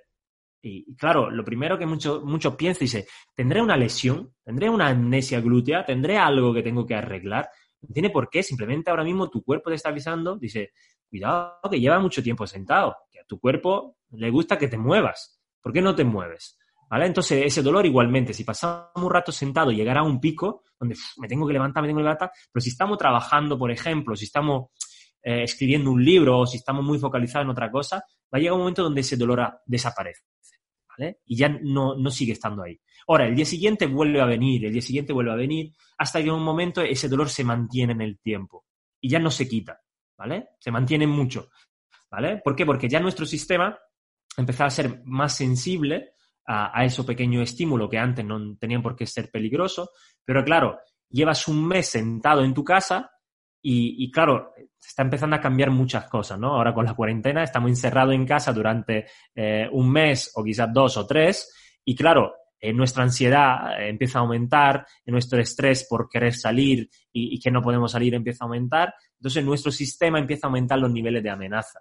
Y, claro, lo primero que muchos mucho piensan dice, ¿tendré una lesión? ¿Tendré una amnesia glútea? ¿Tendré algo que tengo que arreglar? No tiene por qué, simplemente ahora mismo tu cuerpo te está avisando, dice, cuidado que lleva mucho tiempo sentado, que a tu cuerpo le gusta que te muevas. ¿Por qué no te mueves? Entonces, ese dolor igualmente, si pasamos un rato sentado, llegará a un pico donde me tengo que levantar, me tengo que levantar, pero si estamos trabajando, por ejemplo, si estamos eh, escribiendo un libro o si estamos muy focalizados en otra cosa, va a llegar un momento donde ese dolor desaparece, ¿vale? Y ya no, no sigue estando ahí. Ahora, el día siguiente vuelve a venir, el día siguiente vuelve a venir, hasta que en un momento ese dolor se mantiene en el tiempo y ya no se quita, ¿vale? Se mantiene mucho, ¿vale? ¿Por qué? Porque ya nuestro sistema empezaba a ser más sensible a, ese pequeño estímulo que antes no tenían por qué ser peligroso, pero claro, llevas un mes sentado en tu casa y, claro, está empezando a cambiar muchas cosas, ¿no? Ahora con la cuarentena estamos encerrados en casa durante eh, un mes o quizás dos o tres y claro, nuestra ansiedad empieza a aumentar, nuestro estrés por querer salir y, y, que no podemos salir empieza a aumentar, entonces nuestro sistema empieza a aumentar los niveles de amenaza.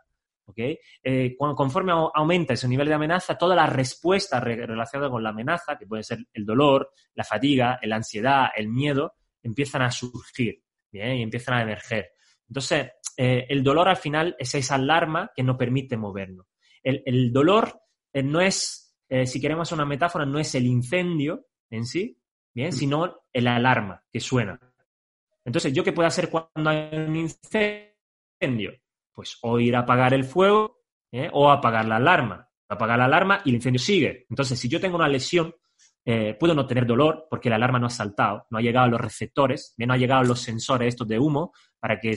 Eh, conforme aumenta ese nivel de amenaza, todas las respuestas relacionadas con la amenaza, que pueden ser el dolor, la fatiga, la ansiedad, el miedo, empiezan a surgir, ¿bien? Y empiezan a emerger. Entonces, eh, el dolor al final es esa alarma que nos permite movernos. El, dolor eh, no es, si queremos una metáfora, no es el incendio en sí, ¿bien? Sino el alarma que suena. Entonces, ¿yo qué puedo hacer cuando hay un incendio? Pues o ir a apagar el fuego ¿eh? o apagar la alarma. Apagar la alarma y el incendio sigue. Entonces, si yo tengo una lesión, eh, puedo no tener dolor porque la alarma no ha saltado, no ha llegado a los receptores, no ha llegado a los sensores estos de humo para que,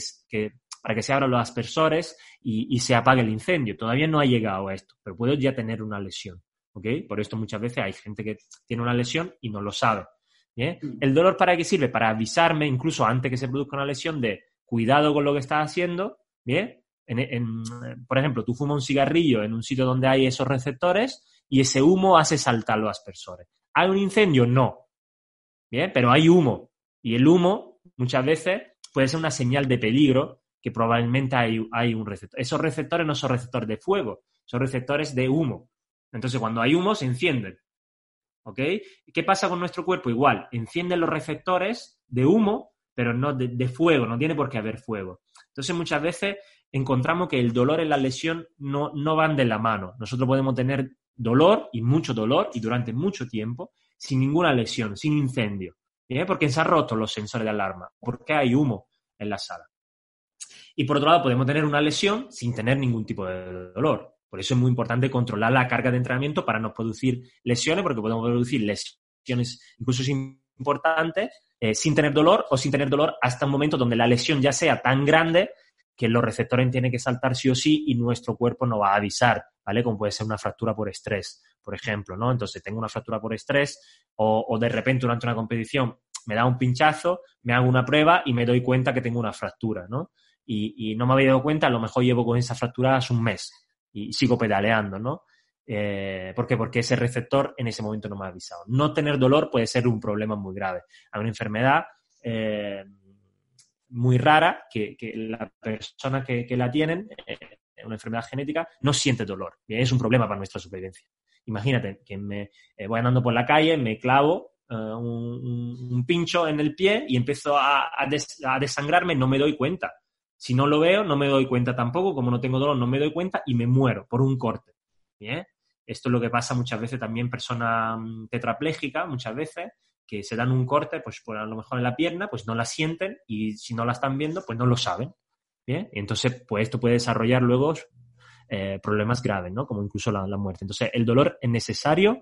para que se abran los aspersores y, se apague el incendio. Todavía no ha llegado a esto, pero puedo ya tener una lesión. ¿ok? Por esto muchas veces hay gente que tiene una lesión y no lo sabe. Mm. ¿El dolor para qué sirve? Para avisarme, incluso antes que se produzca una lesión, de cuidado con lo que estás haciendo, ¿bien? Por ejemplo, tú fumas un cigarrillo en un sitio donde hay esos receptores y ese humo hace saltar los aspersores. ¿Hay un incendio? No. Bien, pero hay humo. Y el humo muchas veces puede ser una señal de peligro que probablemente hay, hay un receptor. Esos receptores no son receptores de fuego, son receptores de humo. Entonces, cuando hay humo, se encienden. ¿Ok? ¿Qué pasa con nuestro cuerpo? Igual, encienden los receptores de humo, pero no de, fuego, no tiene por qué haber fuego. Entonces, muchas veces encontramos que el dolor y la lesión no, no van de la mano. Nosotros podemos tener dolor y mucho dolor y durante mucho tiempo sin ninguna lesión, sin incendio. ¿eh? Porque se han roto los sensores de alarma, porque hay humo en la sala. Y por otro lado, podemos tener una lesión sin tener ningún tipo de dolor. Por eso es muy importante controlar la carga de entrenamiento para no producir lesiones, porque podemos producir lesiones incluso importantes eh, sin tener dolor o sin tener dolor hasta un momento donde la lesión ya sea tan grande que los receptores tienen que saltar sí o sí y nuestro cuerpo no va a avisar, ¿vale? Como puede ser una fractura por estrés, por ejemplo, ¿no? Entonces tengo una fractura por estrés o, de repente durante una competición me da un pinchazo, me hago una prueba y me doy cuenta que tengo una fractura, ¿no? Y, no me había dado cuenta, a lo mejor llevo con esa fractura un mes y sigo pedaleando, ¿no? Eh, ¿Por qué? Porque ese receptor en ese momento no me ha avisado. No tener dolor puede ser un problema muy grave. Hay una enfermedad eh, muy rara que, la persona que, la tienen, eh, una enfermedad genética, no siente dolor. Es un problema para nuestra supervivencia. Imagínate que me voy andando por la calle, me clavo un, pincho en el pie y empiezo a, a desangrarme, no me doy cuenta. Si no lo veo, no me doy cuenta tampoco, como no tengo dolor, no me doy cuenta y me muero por un corte. ¿Bien? Esto es lo que pasa muchas veces también personas mm, tetraplégicas, muchas veces, que se dan un corte, pues por a lo mejor en la pierna, pues no la sienten y si no la están viendo, pues no lo saben. ¿Bien? Y entonces, pues esto puede desarrollar luego eh, problemas graves, ¿no? Como incluso la, muerte. Entonces, el dolor es necesario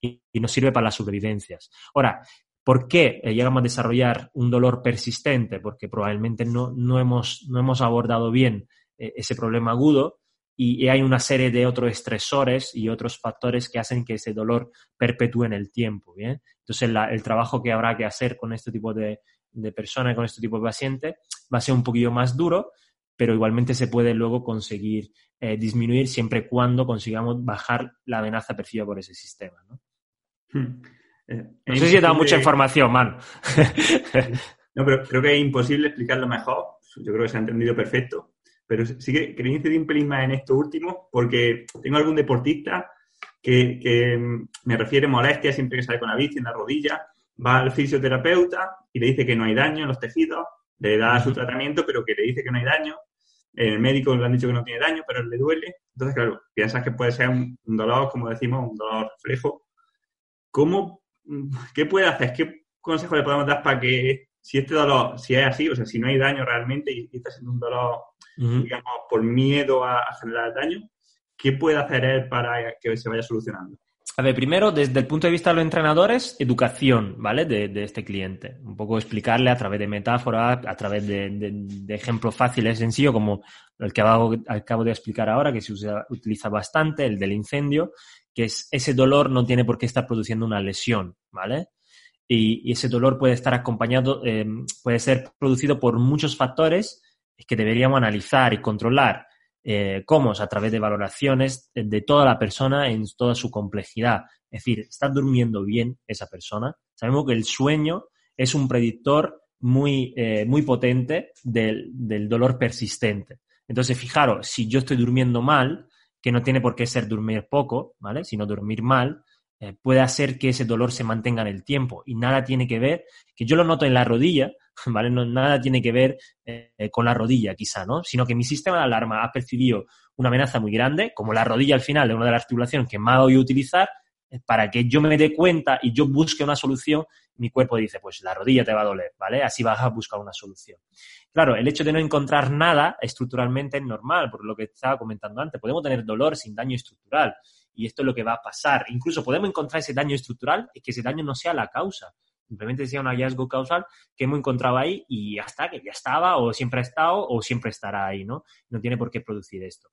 y, nos sirve para las supervivencias. Ahora, ¿Por qué eh, llegamos a desarrollar un dolor persistente? Porque probablemente no, no, hemos, no hemos abordado bien eh, ese problema agudo y, hay una serie de otros estresores y otros factores que hacen que ese dolor perpetúe en el tiempo. ¿bien? Entonces, el trabajo que habrá que hacer con este tipo de, de personas, con este tipo de pacientes, va a ser un poquillo más duro, pero igualmente se puede luego conseguir eh, disminuir siempre y cuando consigamos bajar la amenaza percibida por ese sistema. ¿no? Hmm. Eh, no sé si he dado mucha información, man. no, pero creo que es imposible explicarlo mejor. Yo creo que se ha entendido perfecto. Pero sí que quería incidir un pelín más en esto último, porque tengo algún deportista que, mm, me refiere molestias siempre que sale con la bici en la rodilla, va al fisioterapeuta y le dice que no hay daño en los tejidos, le da su tratamiento, pero que le dice que no hay daño. El médico le han dicho que no tiene daño, pero le duele. Entonces, claro, piensas que puede ser un, un dolor, como decimos, un dolor reflejo. ¿Cómo ¿qué puede hacer? ¿Qué consejo le podemos dar para que si este dolor, si es así, o sea, si no hay daño realmente y, está siendo un dolor, digamos, por miedo a, generar daño, ¿qué puede hacer él para que se vaya solucionando? A ver, primero, desde el punto de vista de los entrenadores, educación, ¿vale? De, este cliente. Un poco explicarle a través de metáforas, a través de, ejemplos fáciles, sencillos, como el que acabo, de explicar ahora, que se utiliza bastante, el del incendio, que es ese dolor no tiene por qué estar produciendo una lesión, ¿vale? Y, ese dolor puede estar acompañado, eh, puede ser producido por muchos factores que deberíamos analizar y controlar. Eh, ¿Cómo? A través de valoraciones de toda la persona en toda su complejidad. Es decir, ¿está durmiendo bien esa persona? Sabemos que el sueño es un predictor muy, eh, muy potente del, del dolor persistente. Entonces, fijaros, si yo estoy durmiendo mal, que no tiene por qué ser dormir poco, ¿vale? Sino dormir mal, eh, puede hacer que ese dolor se mantenga en el tiempo. Y nada tiene que ver, que yo lo noto en la rodilla, ¿vale? No, nada tiene que ver eh, con la rodilla, quizá, ¿no? Sino que mi sistema de alarma ha percibido una amenaza muy grande, como la rodilla al final de una de las articulaciones que más voy a utilizar, eh, para que yo me dé cuenta y yo busque una solución, mi cuerpo dice, pues la rodilla te va a doler, ¿vale? Así vas a buscar una solución. Claro, el hecho de no encontrar nada estructuralmente es normal, por lo que estaba comentando antes. Podemos tener dolor sin daño estructural y esto es lo que va a pasar. Incluso podemos encontrar ese daño estructural y que ese daño no sea la causa Simplemente decía un hallazgo causal que hemos encontrado ahí y ya está, que ya estaba o siempre ha estado o siempre estará ahí, ¿no? No tiene por qué producir esto.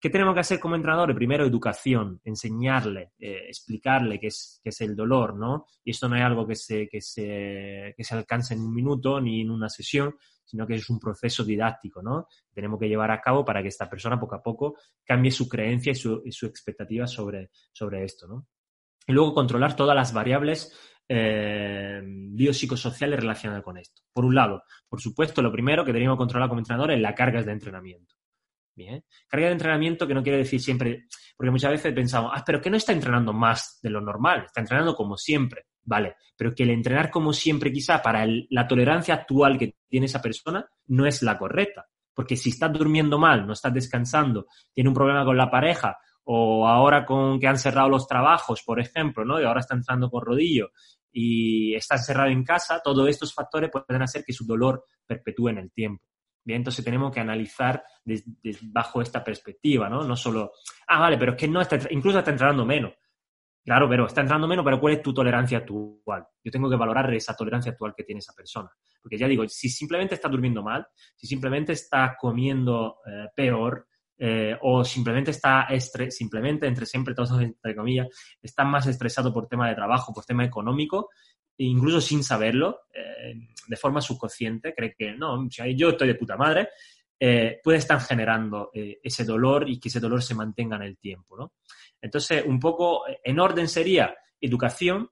¿Qué tenemos que hacer como entrenadores? Primero, educación, enseñarle, eh, explicarle qué es, qué es el dolor, ¿no? Y esto no es algo que se, que, se, que se alcance en un minuto ni en una sesión, sino que es un proceso didáctico, ¿no? Tenemos que llevar a cabo para que esta persona poco a poco cambie su creencia y su, y su expectativa sobre, sobre esto, ¿no? Y luego controlar todas las variables eh, biopsicosociales relacionadas con esto. Por un lado, por supuesto, lo primero que tenemos que controlar como entrenador es la carga de entrenamiento. Bien. Carga de entrenamiento que no quiere decir siempre, porque muchas veces pensamos, ah, pero que no está entrenando más de lo normal, está entrenando como siempre, vale, pero que el entrenar como siempre quizá para la tolerancia actual que tiene esa persona no es la correcta, porque si está durmiendo mal, no está descansando, tiene un problema con la pareja o ahora con que han cerrado los trabajos, por ejemplo, ¿no? Y ahora está entrando con rodillo y está encerrado en casa, todos estos factores pueden hacer que su dolor perpetúe en el tiempo. Bien, entonces tenemos que analizar bajo esta perspectiva, ¿no? No solo, ah, vale, pero es que no está, incluso está entrenando menos. Claro, pero está entrando menos, pero ¿cuál es tu tolerancia actual? Yo tengo que valorar esa tolerancia actual que tiene esa persona. Porque ya digo, si simplemente está durmiendo mal, si simplemente está comiendo eh, peor, eh, o simplemente está estre simplemente, entre siempre, todos entre comillas, está más estresado por tema de trabajo, por tema económico, incluso sin saberlo, eh, de forma subconsciente, cree que no, yo estoy de puta madre, eh, puede estar generando eh, ese dolor y que ese dolor se mantenga en el tiempo. ¿no? Entonces, un poco en orden sería educación,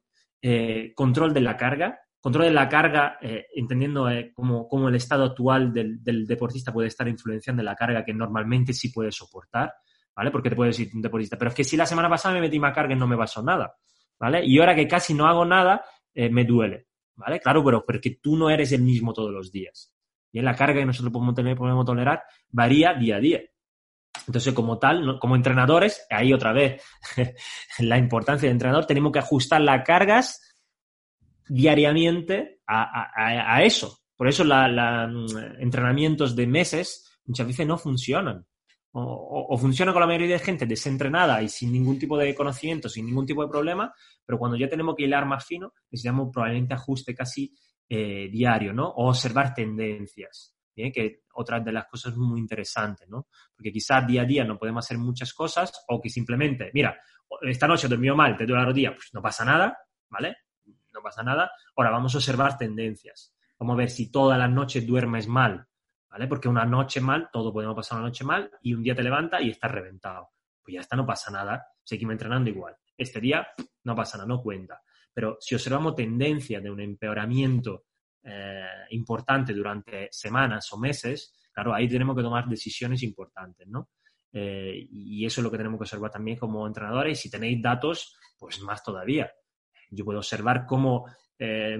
control de la carga, control de la carga, entendiendo cómo, el estado actual del, del, deportista puede estar influenciando la carga que normalmente sí puede soportar, ¿vale? Porque te puede decir un deportista, pero es que si la semana pasada me metí más carga y no me pasó nada, ¿vale? Y ahora que casi no hago nada, eh, me duele, ¿vale? Claro, pero porque tú no eres el mismo todos los días. Y la carga que nosotros podemos, tolerar varía día a día. Entonces, como tal, como entrenadores, ahí otra vez la importancia del entrenador, tenemos que ajustar las cargas diariamente a, eso. Por eso los mm, entrenamientos de meses muchas veces no funcionan o, funciona con la mayoría de gente desentrenada y sin ningún tipo de conocimiento, sin ningún tipo de problema, pero cuando ya tenemos que hilar más fino, necesitamos probablemente ajuste casi eh, diario, ¿no? O observar tendencias, ¿bien? que otra de las cosas muy interesantes, ¿no? Porque quizás día a día no podemos hacer muchas cosas o que simplemente, mira, esta noche he dormido mal, te duele la rodilla, pues no pasa nada, ¿vale? No pasa nada. Ahora vamos a observar tendencias. Vamos a ver si todas las noches duermes mal ¿vale? Porque una noche mal, todo podemos pasar una noche mal y un día te levanta y estás reventado. Pues ya está, no pasa nada, seguimos entrenando igual. Este día no pasa nada, no cuenta. Pero si observamos tendencia de un empeoramiento eh, importante durante semanas o meses, claro, ahí tenemos que tomar decisiones importantes, ¿no? Eh, y eso es lo que tenemos que observar también como entrenadores. Y si tenéis datos, pues más todavía. Yo puedo observar cómo eh,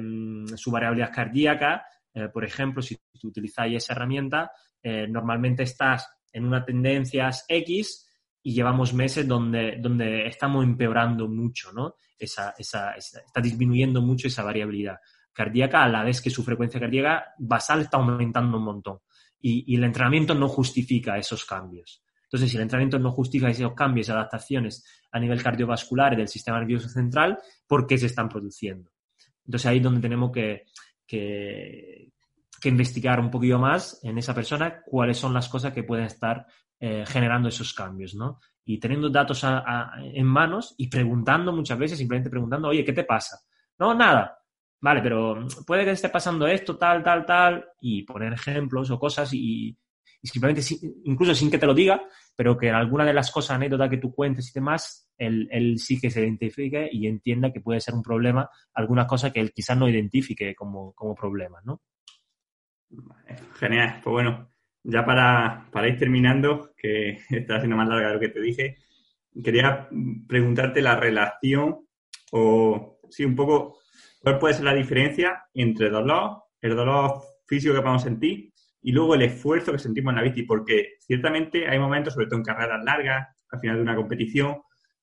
su variabilidad cardíaca eh, por ejemplo, si tú utilizáis esa herramienta, eh, normalmente estás en una tendencia X y llevamos meses donde, donde estamos empeorando mucho, ¿no? Esa, esa, está disminuyendo mucho esa variabilidad cardíaca a la vez que su frecuencia cardíaca basal está aumentando un montón. Y, y el entrenamiento no justifica esos cambios. Entonces, si el entrenamiento no justifica esos cambios y adaptaciones a nivel cardiovascular y del sistema nervioso central, ¿por qué se están produciendo? Entonces, ahí es donde tenemos que, que, investigar un poquito más en esa persona cuáles son las cosas que pueden estar eh, generando esos cambios, ¿no? Y teniendo datos en manos y preguntando muchas veces, simplemente preguntando, oye, ¿qué te pasa? No, nada. Vale, pero puede que esté pasando esto, tal, tal, tal, y poner ejemplos o cosas y, simplemente, incluso sin que te lo diga, pero que alguna de las cosas, anécdotas que tú cuentes y demás, él, sí que se identifique y entienda que puede ser un problema, algunas cosas que él quizás no identifique como, como problemas, ¿no? Genial, pues bueno, ya para, para ir terminando, que está siendo más larga de lo que te dije, quería preguntarte la relación o, sí, un poco, cuál puede ser la diferencia entre dolor, el dolor físico que podemos sentir y luego el esfuerzo que sentimos en la bici, porque ciertamente hay momentos, sobre todo en carreras largas, al final de una competición,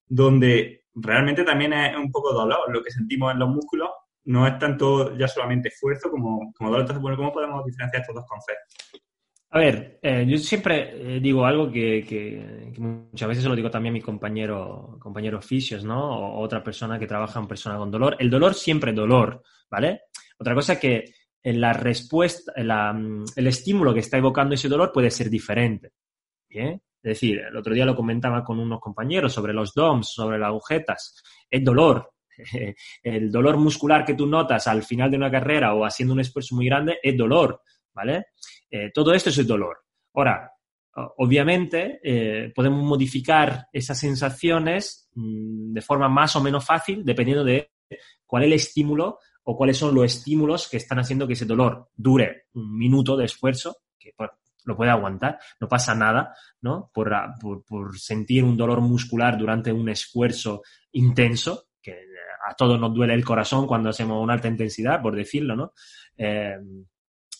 donde realmente también es un poco dolor lo que sentimos en los músculos, no es tanto ya solamente esfuerzo como, como dolor. Entonces, bueno, ¿cómo podemos diferenciar estos dos conceptos? A ver, eh, yo siempre eh, digo algo que, muchas veces se lo digo también a mis compañeros compañero oficios, ¿no? O otra persona que trabaja en persona con dolor. El dolor siempre es dolor, ¿vale? Otra cosa es que la respuesta, mm, el estímulo que está evocando ese dolor puede ser diferente. ¿bien? Es decir, el otro día lo comentaba con unos compañeros sobre los DOMs, sobre las agujetas. Es dolor. El dolor muscular que tú notas al final de una carrera o haciendo un esfuerzo muy grande es dolor, ¿vale? Eh, todo esto es el dolor. Ahora, obviamente, eh, podemos modificar esas sensaciones mm, de forma más o menos fácil dependiendo de cuál es el estímulo o cuáles son los estímulos que están haciendo que ese dolor dure un minuto de esfuerzo, que lo puede aguantar, no pasa nada, ¿no? Por, sentir un dolor muscular durante un esfuerzo intenso, que a todos nos duele el corazón cuando hacemos una alta intensidad, por decirlo, ¿no? Eh,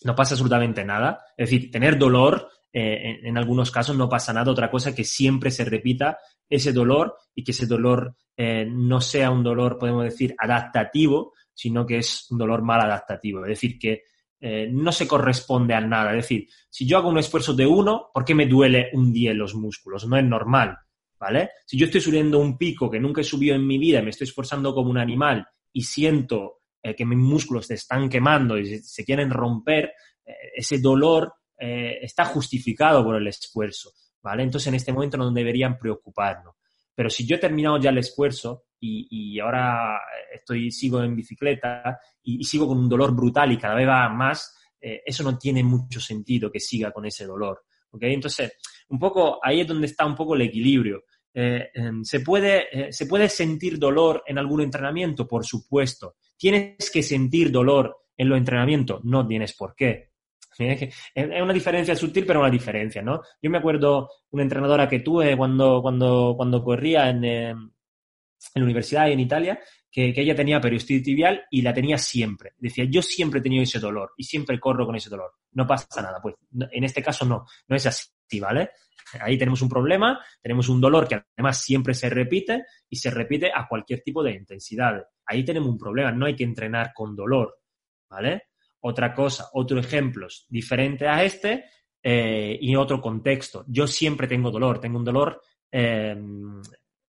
no pasa absolutamente nada. Es decir, tener dolor eh, en, algunos casos no pasa nada. Otra cosa que siempre se repita ese dolor y que ese dolor eh, no sea un dolor, podemos decir, adaptativo, sino que es un dolor mal adaptativo. Es decir, que eh, no se corresponde a nada. Es decir, si yo hago un esfuerzo de uno, ¿por qué me duele un día en los músculos? No es normal, ¿vale? Si yo estoy subiendo un pico que nunca he subido en mi vida y me estoy esforzando como un animal y siento eh, que mis músculos se están quemando y se, quieren romper, eh, ese dolor está justificado por el esfuerzo, ¿vale? Entonces en este momento no deberían preocuparnos. Pero si yo he terminado ya el esfuerzo y, ahora estoy, sigo en bicicleta y, sigo con un dolor brutal y cada vez va más, eh, eso no tiene mucho sentido que siga con ese dolor. ¿okay? Entonces, un poco ahí es donde está un poco el equilibrio. Eh, em, ¿se, puede, eh, ¿Se puede sentir dolor en algún entrenamiento? Por supuesto. ¿Tienes que sentir dolor en los entrenamientos? No tienes por qué. Es una diferencia sutil, pero una diferencia, ¿no? Yo me acuerdo una entrenadora que tuve cuando, cuando, cuando corría en, em, en la universidad y en Italia, que, ella tenía periostititis tibial y la tenía siempre. Decía, yo siempre he tenido ese dolor y siempre corro con ese dolor. No pasa nada. Pues en este caso no, no es así, ¿vale? Ahí tenemos un problema, tenemos un dolor que además siempre se repite y se repite a cualquier tipo de intensidad. Ahí tenemos un problema, no hay que entrenar con dolor, ¿vale? Otra cosa, otro ejemplo diferente a este eh, y otro contexto. Yo siempre tengo dolor, tengo un dolor eh,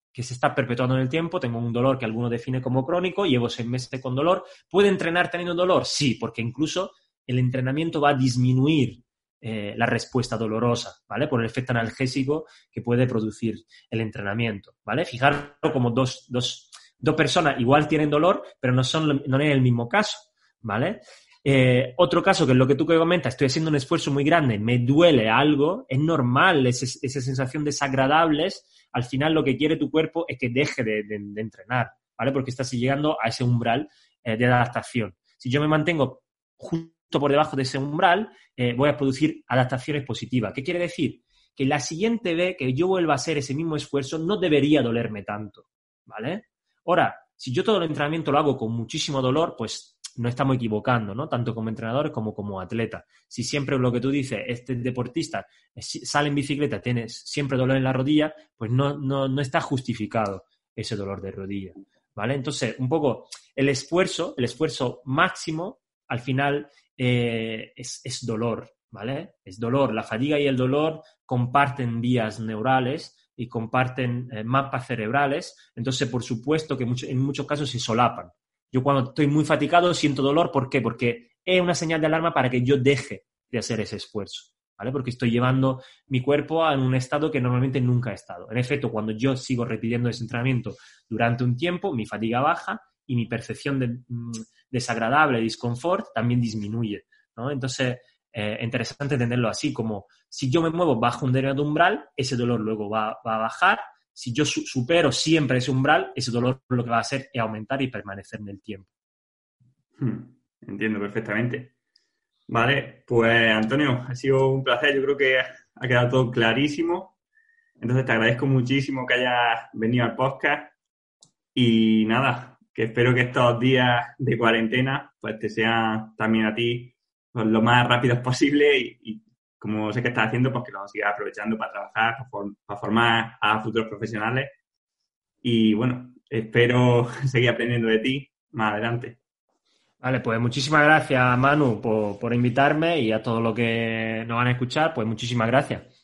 que se está perpetuando en el tiempo, tengo un dolor que alguno define como crónico, llevo seis meses con dolor. ¿Puede entrenar teniendo dolor? Sí, porque incluso el entrenamiento va a disminuir eh, la respuesta dolorosa, ¿vale? Por el efecto analgésico que puede producir el entrenamiento, ¿vale? Fijaros como dos, dos, dos personas igual tienen dolor, pero no, son, no es el mismo caso, ¿vale? Eh, otro caso, que es lo que tú comentas, estoy haciendo un esfuerzo muy grande, me duele algo, es normal, esa sensación desagradable al final lo que quiere tu cuerpo es que deje de, entrenar, ¿vale? Porque estás llegando a ese umbral eh, de adaptación. Si yo me mantengo justo por debajo de ese umbral, eh, voy a producir adaptaciones positivas. ¿Qué quiere decir? Que la siguiente vez que yo vuelva a hacer ese mismo esfuerzo no debería dolerme tanto, ¿vale? Ahora, si yo todo el entrenamiento lo hago con muchísimo dolor, pues no estamos equivocando, ¿no? Tanto como entrenadores como como atleta. Si siempre lo que tú dices, este deportista sale en bicicleta, tienes siempre dolor en la rodilla, pues no, no, está justificado ese dolor de rodilla, ¿vale? Entonces, un poco el esfuerzo, el esfuerzo máximo, al final eh, es, dolor, ¿vale? Es dolor. La fatiga y el dolor comparten vías neurales y comparten eh, mapas cerebrales, entonces por supuesto que en muchos casos se solapan. Yo cuando estoy muy fatigado siento dolor, ¿por qué? Porque es una señal de alarma para que yo deje de hacer ese esfuerzo, ¿vale? Porque estoy llevando mi cuerpo a un estado que normalmente nunca ha estado. En efecto, cuando yo sigo repitiendo ese entrenamiento durante un tiempo, mi fatiga baja y mi percepción de mm, desagradable, disconfort, también disminuye, ¿no? Entonces, eh, interesante entenderlo así, como si yo me muevo bajo un determinado umbral, ese dolor luego va a bajar si yo supero siempre ese umbral, ese dolor lo que va a hacer es aumentar y permanecer en el tiempo. Hmm, entiendo perfectamente. Vale, pues Antonio, ha sido un placer. Yo creo que ha quedado todo clarísimo. Entonces te agradezco muchísimo que hayas venido al podcast. Y nada, que espero que estos días de cuarentena pues te sean también a ti pues, lo más rápidos posible como sé que estás haciendo, pues que lo sigas aprovechando para trabajar, para, formar a futuros profesionales. Y bueno, espero seguir aprendiendo de ti más adelante. Vale, pues muchísimas gracias, Manu, por, por invitarme y a todos los que nos van a escuchar, pues muchísimas gracias.